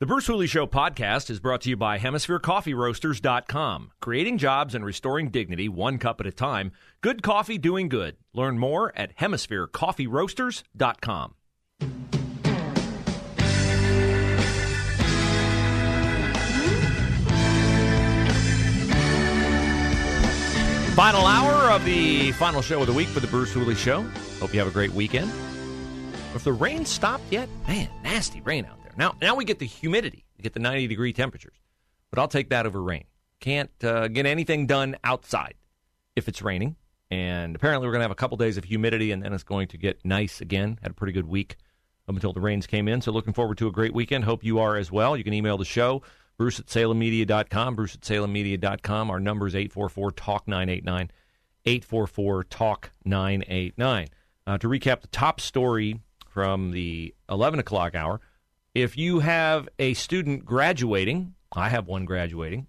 The Bruce Hooley Show podcast is brought to you by HemisphereCoffeeRoasters.com. Creating jobs and restoring dignity one cup at a time. Good coffee doing good. Learn more at HemisphereCoffeeRoasters.com. Final hour of the final show of the week for the Bruce Hooley Show. Hope you have a great weekend. If the rain stopped yet, man, nasty rain out there. Now, now we get the humidity, we get the 90 degree temperatures, but I'll take that over rain. Can't uh, get anything done outside if it's raining. And apparently, we're going to have a couple days of humidity, and then it's going to get nice again. Had a pretty good week up until the rains came in. So, looking forward to a great weekend. Hope you are as well. You can email the show, Bruce at SalemMedia.com. Bruce at SalemMedia.com. Our number is 844 Talk 989. 844 Talk 989. Uh, to recap the top story from the 11 o'clock hour, if you have a student graduating, I have one graduating,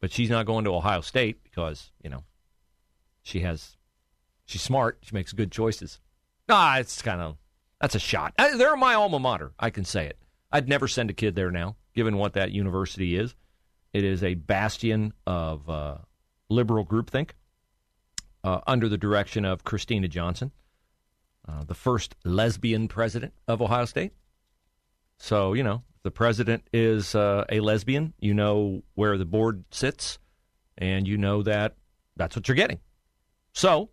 but she's not going to Ohio State because, you know, she has, she's smart. She makes good choices. Ah, it's kind of, that's a shot. Uh, They're my alma mater. I can say it. I'd never send a kid there now, given what that university is. It is a bastion of uh, liberal groupthink uh, under the direction of Kristina Johnson, uh, the first lesbian president of Ohio State. So, you know, the president is uh, a lesbian, you know where the board sits, and you know that that's what you're getting. So,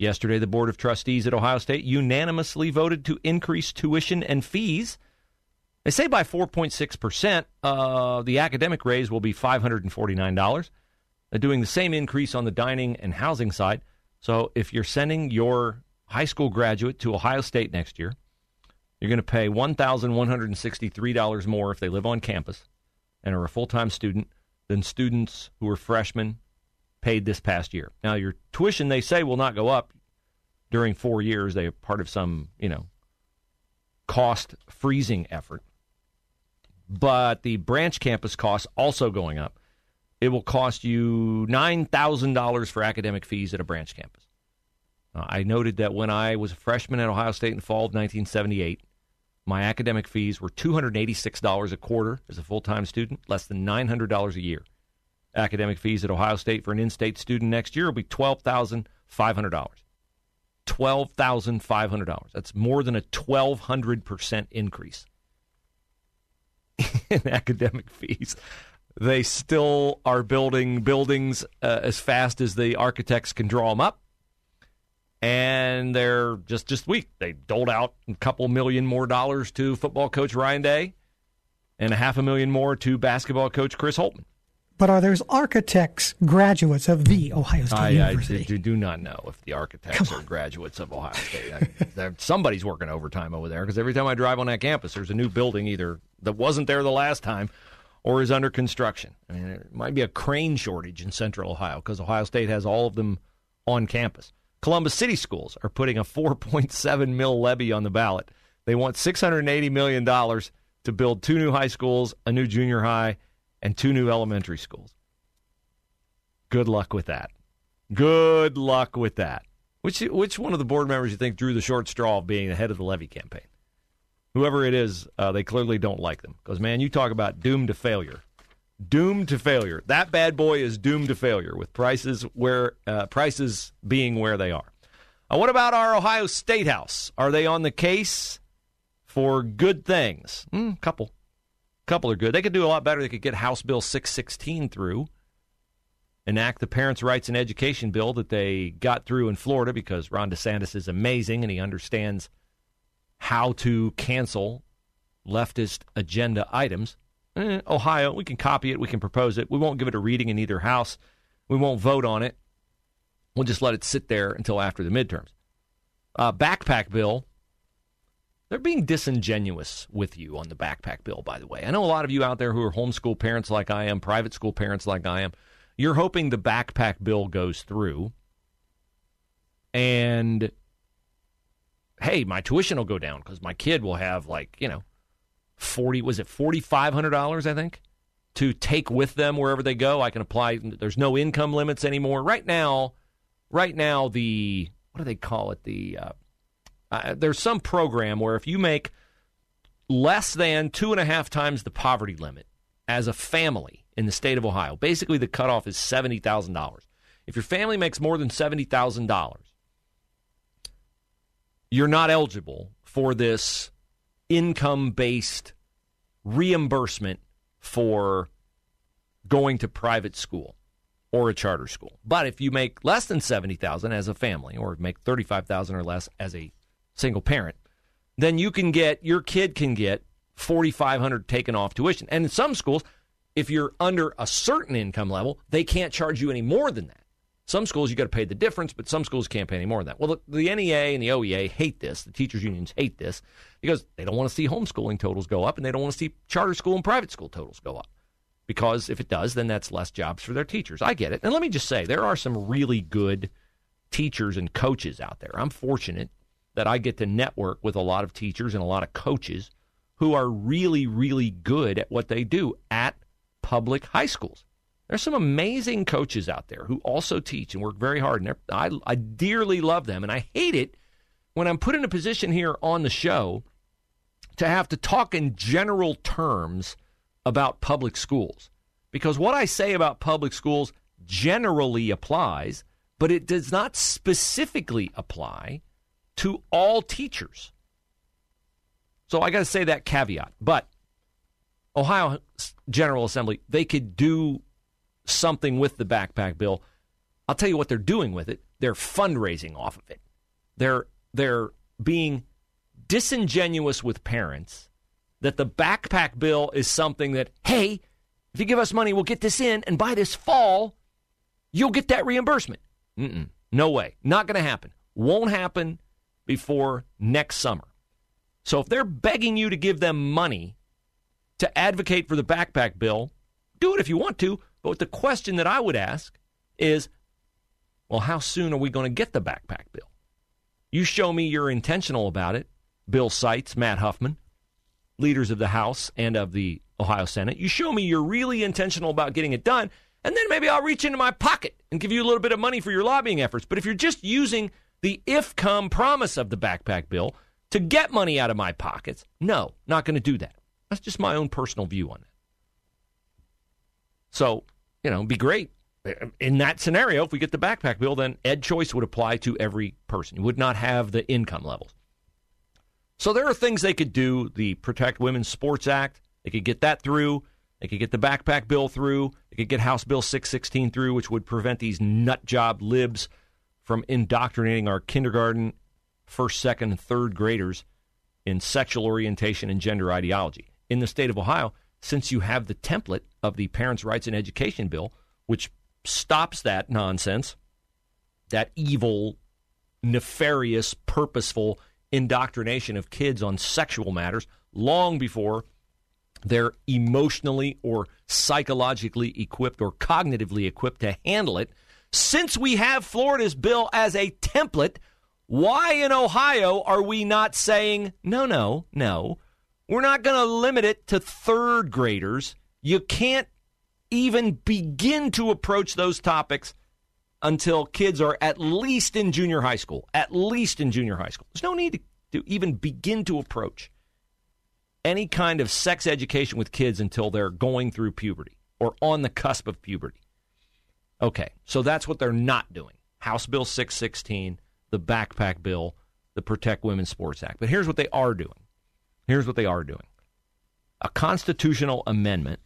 yesterday, the Board of Trustees at Ohio State unanimously voted to increase tuition and fees. They say by 4.6%, uh, the academic raise will be $549. They're doing the same increase on the dining and housing side. So, if you're sending your high school graduate to Ohio State next year, you're going to pay $1,163 more if they live on campus and are a full time student than students who are freshmen paid this past year. Now, your tuition, they say, will not go up during four years. They are part of some, you know, cost freezing effort. But the branch campus costs also going up. It will cost you $9,000 for academic fees at a branch campus. Uh, I noted that when I was a freshman at Ohio State in the fall of 1978, my academic fees were $286 a quarter as a full time student, less than $900 a year. Academic fees at Ohio State for an in state student next year will be $12,500. $12,500. That's more than a 1,200% increase in academic fees. They still are building buildings uh, as fast as the architects can draw them up and they're just just week they doled out a couple million more dollars to football coach Ryan Day and a half a million more to basketball coach Chris Holtmann. But are those architects graduates of the Ohio State I, I do, do not know if the architects are graduates of Ohio State. I, somebody's working overtime over there because every time I drive on that campus, there's a new building either that wasn't there the last time or is under construction. I mean, there might be a crane shortage in Central Ohio because Ohio State has all of them on campus. Columbus City Schools are putting a 4.7 mil levy on the ballot. They want 680 million dollars to build two new high schools, a new junior high, and two new elementary schools. Good luck with that. Good luck with that. Which which one of the board members you think drew the short straw of being the head of the levy campaign? Whoever it is, uh, they clearly don't like them because man, you talk about doomed to failure. Doomed to failure. That bad boy is doomed to failure with prices where uh, prices being where they are. Uh, what about our Ohio State House? Are they on the case for good things? Hmm, couple, couple are good. They could do a lot better. They could get House Bill 616 through, enact the Parents' Rights in Education bill that they got through in Florida because Ron DeSantis is amazing and he understands how to cancel leftist agenda items. Eh, Ohio, we can copy it, we can propose it. We won't give it a reading in either house. We won't vote on it. We'll just let it sit there until after the midterms. Uh, backpack bill they're being disingenuous with you on the backpack bill, by the way. I know a lot of you out there who are homeschool parents like I am, private school parents like I am. You're hoping the backpack bill goes through. And hey, my tuition will go down because my kid will have like, you know, 40, was it $4,500, I think, to take with them wherever they go. I can apply. There's no income limits anymore. Right now, right now, the, what do they call it? The, uh, uh, there's some program where if you make less than two and a half times the poverty limit as a family in the state of Ohio, basically the cutoff is $70,000. If your family makes more than $70,000, you're not eligible for this income based reimbursement for going to private school or a charter school. But if you make less than 70,000 as a family or make 35,000 or less as a single parent, then you can get your kid can get 4500 taken off tuition. And in some schools, if you're under a certain income level, they can't charge you any more than that. Some schools you got to pay the difference, but some schools can't pay any more than that. Well, the, the NEA and the OEA hate this. The teachers unions hate this because they don't want to see homeschooling totals go up and they don't want to see charter school and private school totals go up. Because if it does, then that's less jobs for their teachers. I get it. And let me just say, there are some really good teachers and coaches out there. I'm fortunate that I get to network with a lot of teachers and a lot of coaches who are really, really good at what they do at public high schools. There's some amazing coaches out there who also teach and work very hard, and I, I dearly love them. And I hate it when I'm put in a position here on the show to have to talk in general terms about public schools. Because what I say about public schools generally applies, but it does not specifically apply to all teachers. So I got to say that caveat. But Ohio General Assembly, they could do something with the backpack bill. I'll tell you what they're doing with it. They're fundraising off of it. They're they're being disingenuous with parents that the backpack bill is something that hey, if you give us money, we'll get this in, and by this fall, you'll get that reimbursement. Mm-mm, no way, not going to happen. Won't happen before next summer. So if they're begging you to give them money to advocate for the backpack bill, do it if you want to. But the question that I would ask is, well, how soon are we going to get the backpack bill? You show me you're intentional about it. Bill Seitz, Matt Huffman, leaders of the House and of the Ohio Senate. You show me you're really intentional about getting it done, and then maybe I'll reach into my pocket and give you a little bit of money for your lobbying efforts. But if you're just using the if come promise of the backpack bill to get money out of my pockets. No, not going to do that. That's just my own personal view on it. So, you know, be great. In that scenario, if we get the backpack bill, then ed choice would apply to every person. You would not have the income levels. So there are things they could do. The Protect Women's Sports Act, they could get that through. They could get the backpack bill through. They could get House Bill 616 through, which would prevent these nut job libs from indoctrinating our kindergarten, first, second, and third graders in sexual orientation and gender ideology. In the state of Ohio, since you have the template of the Parents' Rights in Education bill, which stops that nonsense, that evil, nefarious, purposeful indoctrination of kids on sexual matters long before they're emotionally or psychologically equipped or cognitively equipped to handle it. Since we have Florida's bill as a template, why in Ohio are we not saying, no, no, no, we're not going to limit it to third graders? You can't even begin to approach those topics until kids are at least in junior high school. At least in junior high school. There's no need to, to even begin to approach any kind of sex education with kids until they're going through puberty or on the cusp of puberty. Okay, so that's what they're not doing. House Bill 616, the backpack bill, the Protect Women's Sports Act. But here's what they are doing. Here's what they are doing. A constitutional amendment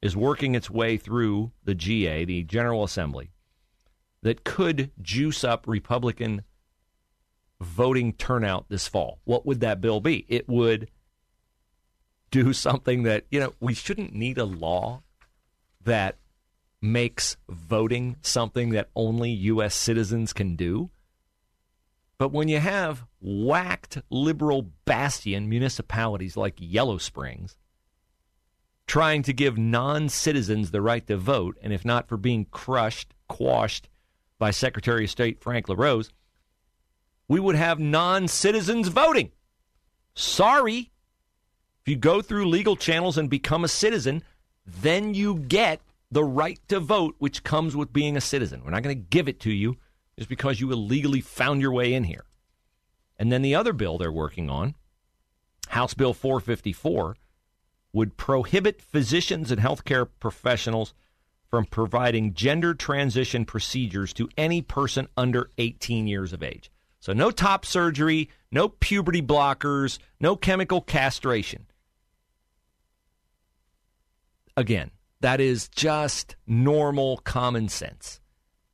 is working its way through the GA, the General Assembly, that could juice up Republican voting turnout this fall. What would that bill be? It would do something that, you know, we shouldn't need a law that makes voting something that only U.S. citizens can do. But when you have whacked liberal bastion municipalities like Yellow Springs trying to give non citizens the right to vote, and if not for being crushed, quashed by Secretary of State Frank LaRose, we would have non citizens voting. Sorry. If you go through legal channels and become a citizen, then you get the right to vote, which comes with being a citizen. We're not going to give it to you just because you illegally found your way in here. And then the other bill they're working on, House Bill 454, would prohibit physicians and healthcare professionals from providing gender transition procedures to any person under 18 years of age. So, no top surgery, no puberty blockers, no chemical castration. Again, that is just normal common sense.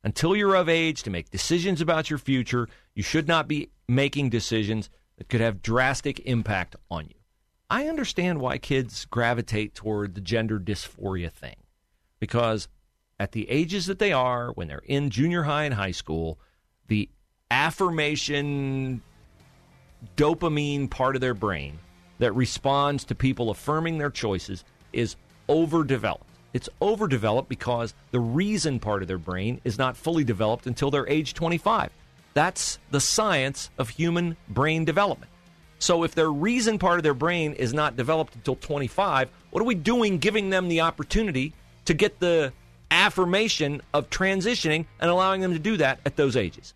Until you're of age to make decisions about your future, you should not be making decisions that could have drastic impact on you. I understand why kids gravitate toward the gender dysphoria thing because at the ages that they are, when they're in junior high and high school, the affirmation dopamine part of their brain that responds to people affirming their choices is overdeveloped. It's overdeveloped because the reason part of their brain is not fully developed until they're age 25. That's the science of human brain development. So if their reason part of their brain is not developed until 25, what are we doing giving them the opportunity to get the affirmation of transitioning and allowing them to do that at those ages?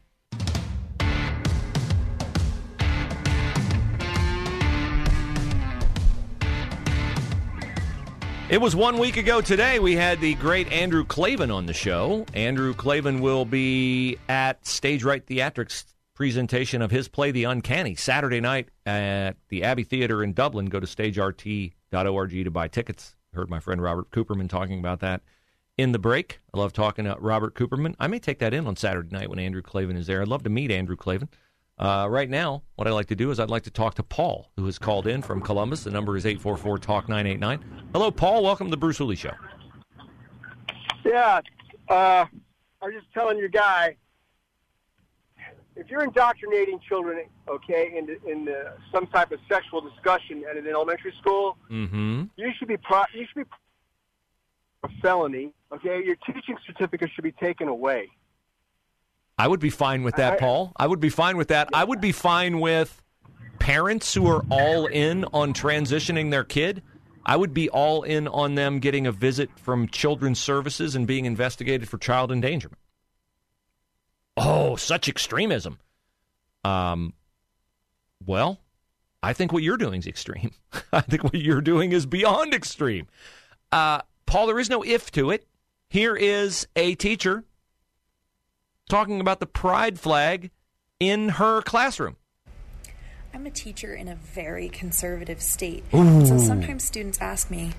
It was one week ago today. We had the great Andrew Klavan on the show. Andrew Klavan will be at Stage Right Theatrics presentation of his play, The Uncanny, Saturday night at the Abbey Theater in Dublin. Go to stagert.org to buy tickets. Heard my friend Robert Cooperman talking about that in the break. I love talking to Robert Cooperman. I may take that in on Saturday night when Andrew Klavan is there. I'd love to meet Andrew Klavan. Uh, right now, what I'd like to do is I'd like to talk to Paul, who has called in from Columbus. The number is 844 Talk 989. Hello, Paul. Welcome to the Bruce Hooley Show. Yeah, uh, I was just telling your guy if you're indoctrinating children, okay, into in some type of sexual discussion at an elementary school, mm-hmm. you should be pro- you should be a felony. Okay, your teaching certificate should be taken away. I would be fine with that, I, Paul. I would be fine with that. I would be fine with parents who are all in on transitioning their kid. I would be all in on them getting a visit from Children's Services and being investigated for child endangerment. Oh, such extremism. Um, well, I think what you're doing is extreme. I think what you're doing is beyond extreme. Uh, Paul, there is no if to it. Here is a teacher talking about the pride flag in her classroom. I'm a teacher in a very conservative state. Ooh. So sometimes students ask me,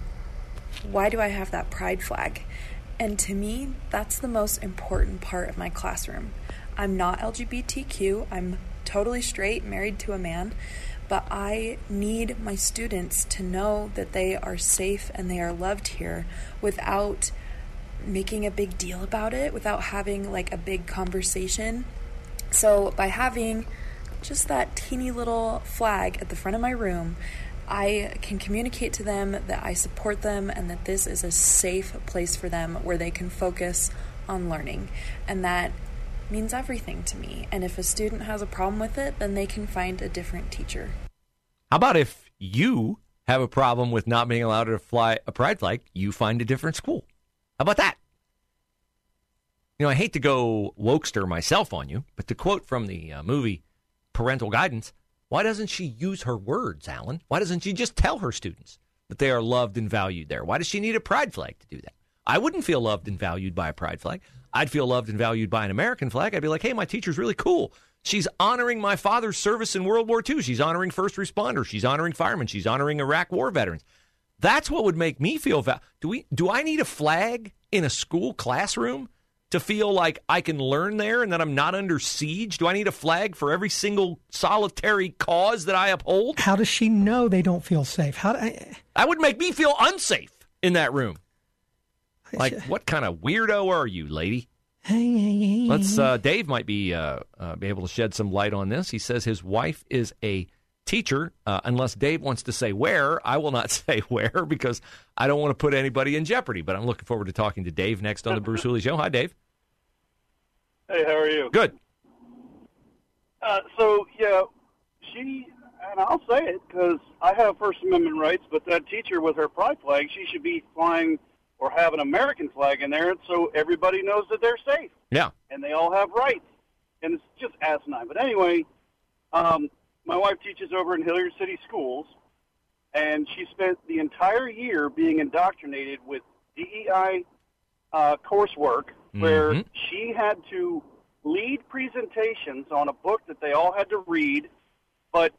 why do I have that pride flag? And to me, that's the most important part of my classroom. I'm not LGBTQ, I'm totally straight, married to a man, but I need my students to know that they are safe and they are loved here without making a big deal about it without having like a big conversation. So by having just that teeny little flag at the front of my room, I can communicate to them that I support them and that this is a safe place for them where they can focus on learning. And that means everything to me. And if a student has a problem with it, then they can find a different teacher. How about if you have a problem with not being allowed to fly a pride flag, you find a different school? How about that? You know, I hate to go wokester myself on you, but to quote from the uh, movie Parental Guidance, why doesn't she use her words, Alan? Why doesn't she just tell her students that they are loved and valued there? Why does she need a pride flag to do that? I wouldn't feel loved and valued by a pride flag. I'd feel loved and valued by an American flag. I'd be like, hey, my teacher's really cool. She's honoring my father's service in World War II. She's honoring first responders. She's honoring firemen. She's honoring Iraq War veterans. That's what would make me feel. Va- do we? Do I need a flag in a school classroom to feel like I can learn there and that I'm not under siege? Do I need a flag for every single solitary cause that I uphold? How does she know they don't feel safe? How I... that would make me feel unsafe in that room. Like, what kind of weirdo are you, lady? Let's. Uh, Dave might be uh, uh, be able to shed some light on this. He says his wife is a teacher. Uh, unless Dave wants to say where, I will not say where because I don't want to put anybody in jeopardy. But I'm looking forward to talking to Dave next on the Bruce Hooley Show. Hi, Dave. Hey, how are you? Good. Uh, so yeah, she and I'll say it because I have First Amendment rights, but that teacher with her pride flag, she should be flying or have an American flag in there, so everybody knows that they're safe Yeah. and they all have rights. And it's just asinine. But anyway, um, my wife teaches over in Hilliard City Schools, and she spent the entire year being indoctrinated with DEI uh, coursework where Mhm. she had to lead presentations on a book that they all had to read, but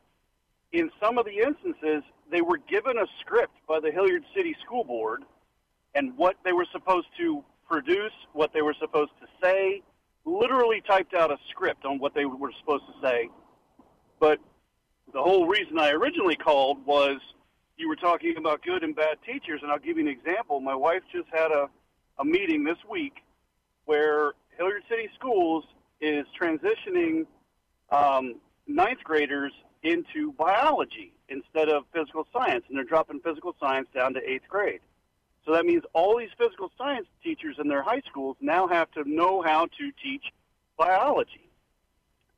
in some of the instances, they were given a script by the Hilliard City School Board and what they were supposed to produce, what they were supposed to say, literally typed out a script on what they were supposed to say. But the whole reason I originally called was you were talking about good and bad teachers, and I'll give you an example. My wife just had a, a meeting this week where Hilliard City Schools is transitioning um, ninth graders into biology instead of physical science, and they're dropping physical science down to eighth grade. So that means all these physical science teachers in their high schools now have to know how to teach biology.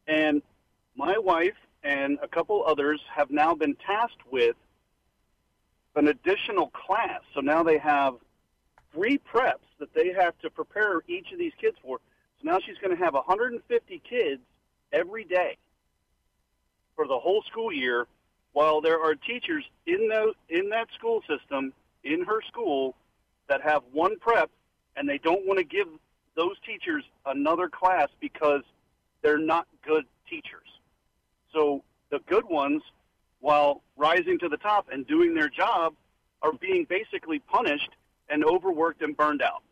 And my wife and a couple others have now been tasked with an additional class. So now they have three preps that they have to prepare each of these kids for. So now she's going to have 150 kids every day for the whole school year, while there are teachers in the in that school system in her school that have one prep and they don't want to give those teachers another class because they're not good teachers. So the good ones, while rising to the top and doing their job, are being basically punished and overworked and burned out.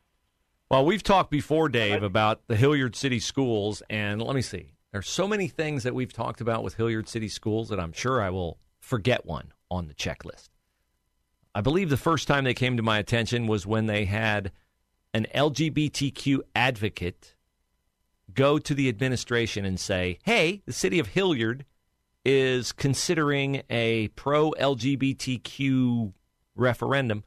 Well, we've talked before, Dave, about the Hilliard City Schools, and let me see. There's so many things that we've talked about with Hilliard City Schools that I'm sure I will forget one on the checklist. I believe the first time they came to my attention was when they had an LGBTQ advocate go to the administration and say, hey, the city of Hilliard is considering a pro LGBTQ referendum.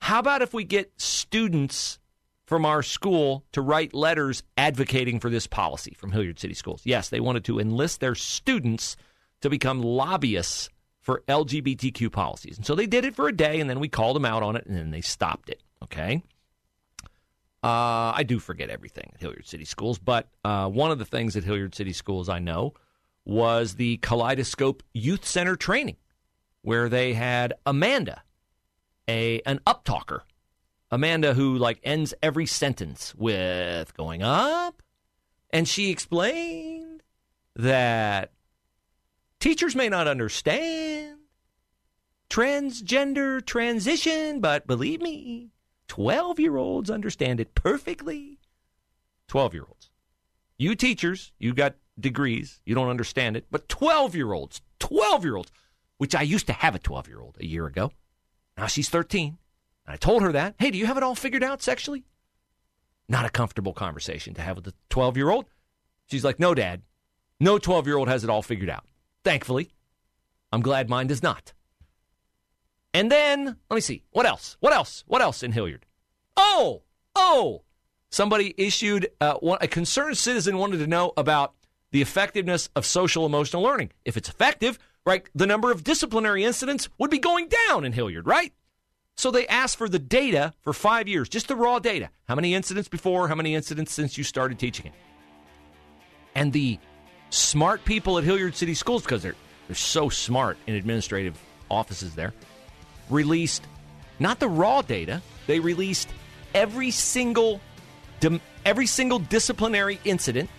How about if we get students from our school to write letters advocating for this policy from Hilliard City Schools? Yes, they wanted to enlist their students to become lobbyists for LGBTQ policies. And so they did it for a day, and then we called them out on it, and then they stopped it. Okay. Uh, I do forget everything at Hilliard City Schools, but uh, one of the things at Hilliard City Schools I know was the Kaleidoscope Youth Center training, where they had Amanda, a an uptalker, Amanda who like ends every sentence with going up, and she explained that teachers may not understand transgender transition, but believe me, 12 year olds understand it perfectly. 12 year olds. You teachers, you got degrees, you don't understand it, but 12 year olds, 12 year olds, which I used to have a 12 year old a year ago. Now she's 13. And I told her that. Hey, do you have it all figured out sexually? Not a comfortable conversation to have with a 12 year old. She's like, no, dad. No 12 year old has it all figured out. Thankfully. I'm glad mine does not. And then, let me see. What else? What else? What else in Hilliard? Oh, oh, somebody issued uh, one, a concerned citizen wanted to know about the effectiveness of social emotional learning. If it's effective, right, the number of disciplinary incidents would be going down in Hilliard, right? So they asked for the data for five years, just the raw data. How many incidents before? How many incidents since you started teaching it? And the smart people at Hilliard City Schools, because they're they're so smart in administrative offices there, released not the raw data. They released every single every single disciplinary incident,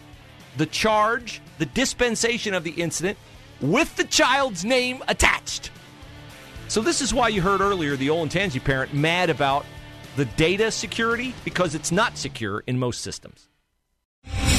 the charge, the dispensation of the incident, with the child's name attached. So this is why you heard earlier the Olentangy parent mad about the data security because it's not secure in most systems.